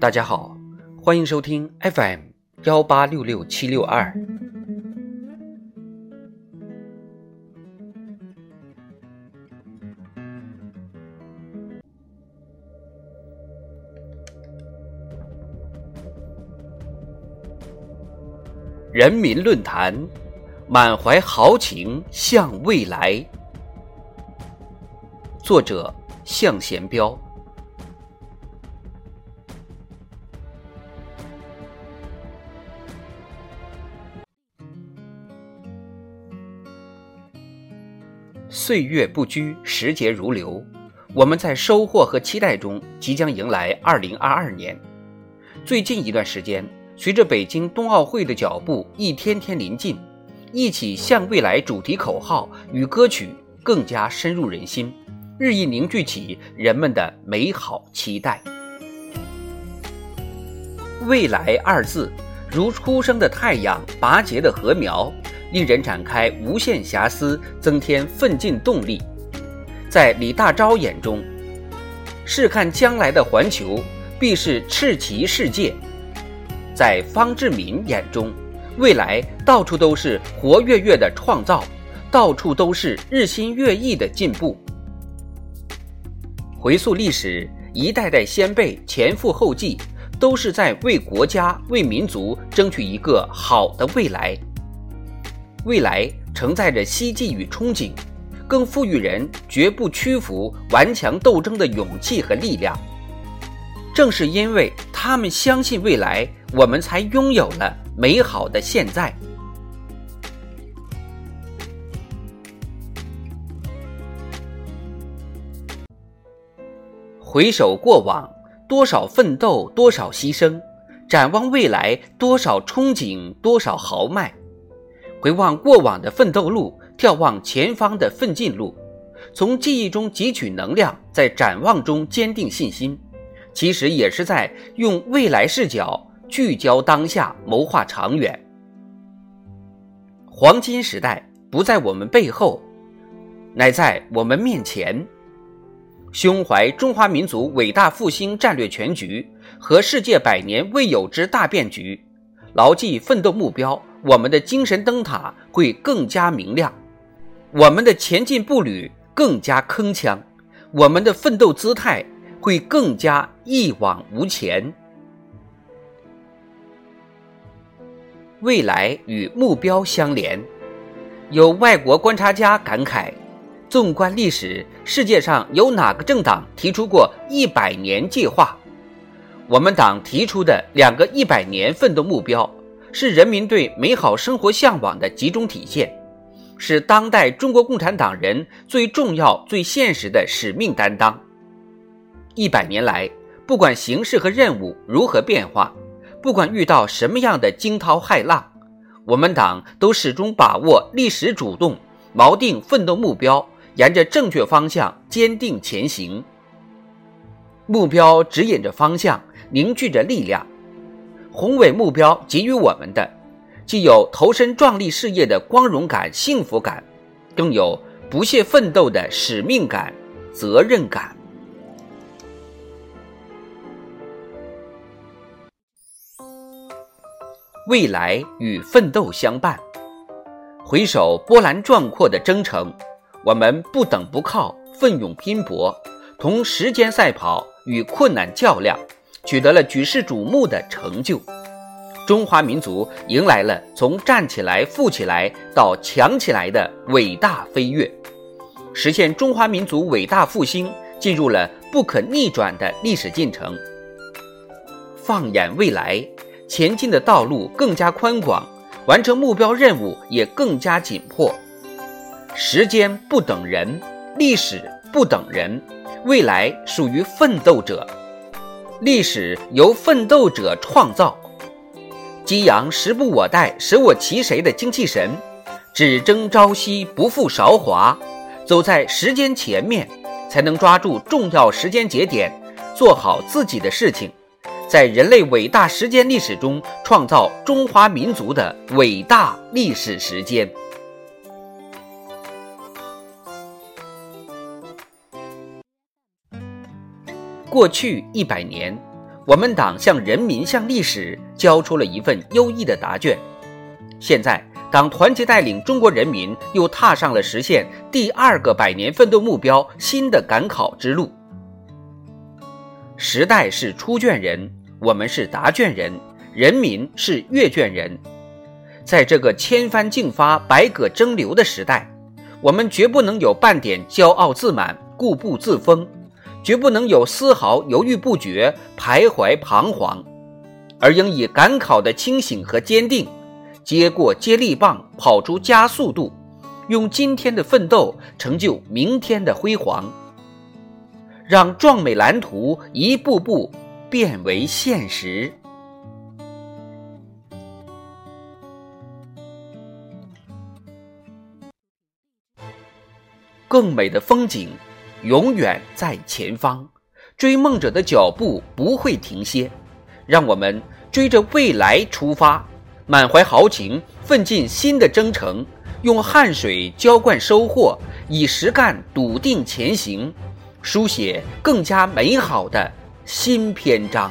大家好，欢迎收听 FM 幺八六六七六二。人民论坛，满怀豪情向未来。作者：向贤彪。岁月不居，时节如流。我们在收获和期待中，即将迎来二零二二年。最近一段时间，随着北京冬奥会的脚步一天天临近，一起向未来主题口号与歌曲更加深入人心，日益凝聚起人们的美好期待。未来二字，如初升的太阳，拔节的禾苗。令人展开无限遐思，增添奋进动力。在李大钊眼中，试看将来的环球必是赤旗世界；在方志敏眼中，未来到处都是活跃跃的创造，到处都是日新月异的进步。回溯历史，一代代先辈前赴后继，都是在为国家、为民族争取一个好的未来。未来承载着希冀与憧憬，更赋予人绝不屈服、顽强斗争的勇气和力量。正是因为他们相信未来，我们才拥有了美好的现在。回首过往，多少奋斗，多少牺牲；展望未来，多少憧憬，多少豪迈。回望过往的奋斗路，眺望前方的奋进路，从记忆中汲取能量，在展望中坚定信心，其实也是在用未来视角聚焦当下，谋划长远。黄金时代不在我们背后，乃在我们面前。胸怀中华民族伟大复兴战略全局和世界百年未有之大变局，牢记奋斗目标。我们的精神灯塔会更加明亮，我们的前进步履更加铿锵，我们的奋斗姿态会更加一往无前。未来与目标相连，有外国观察家感慨：纵观历史，世界上有哪个政党提出过一百年计划？我们党提出的两个一百年奋斗目标。是人民对美好生活向往的集中体现，是当代中国共产党人最重要、最现实的使命担当。一百年来，不管形势和任务如何变化，不管遇到什么样的惊涛骇浪，我们党都始终把握历史主动，锚定奋斗目标，沿着正确方向坚定前行。目标指引着方向，凝聚着力量。宏伟目标给予我们的，既有投身壮丽事业的光荣感、幸福感，更有不懈奋斗的使命感、责任感。未来与奋斗相伴，回首波澜壮阔的征程，我们不等不靠，奋勇拼搏，同时间赛跑，与困难较量。取得了举世瞩目的成就，中华民族迎来了从站起来、富起来到强起来的伟大飞跃，实现中华民族伟大复兴进入了不可逆转的历史进程。放眼未来，前进的道路更加宽广，完成目标任务也更加紧迫。时间不等人，历史不等人，未来属于奋斗者。历史由奋斗者创造，激扬“时不我待，舍我其谁”的精气神，只争朝夕，不负韶华，走在时间前面，才能抓住重要时间节点，做好自己的事情，在人类伟大时间历史中创造中华民族的伟大历史时间。过去一百年，我们党向人民、向历史交出了一份优异的答卷。现在，党团结带领中国人民又踏上了实现第二个百年奋斗目标新的赶考之路。时代是出卷人，我们是答卷人，人民是阅卷人。在这个千帆竞发、百舸争流的时代，我们绝不能有半点骄傲自满、固步自封。绝不能有丝毫犹豫不决、徘徊彷徨，而应以赶考的清醒和坚定，接过接力棒，跑出加速度，用今天的奋斗成就明天的辉煌，让壮美蓝图一步步变为现实。更美的风景。永远在前方，追梦者的脚步不会停歇。让我们追着未来出发，满怀豪情，奋进新的征程，用汗水浇灌收获，以实干笃定前行，书写更加美好的新篇章。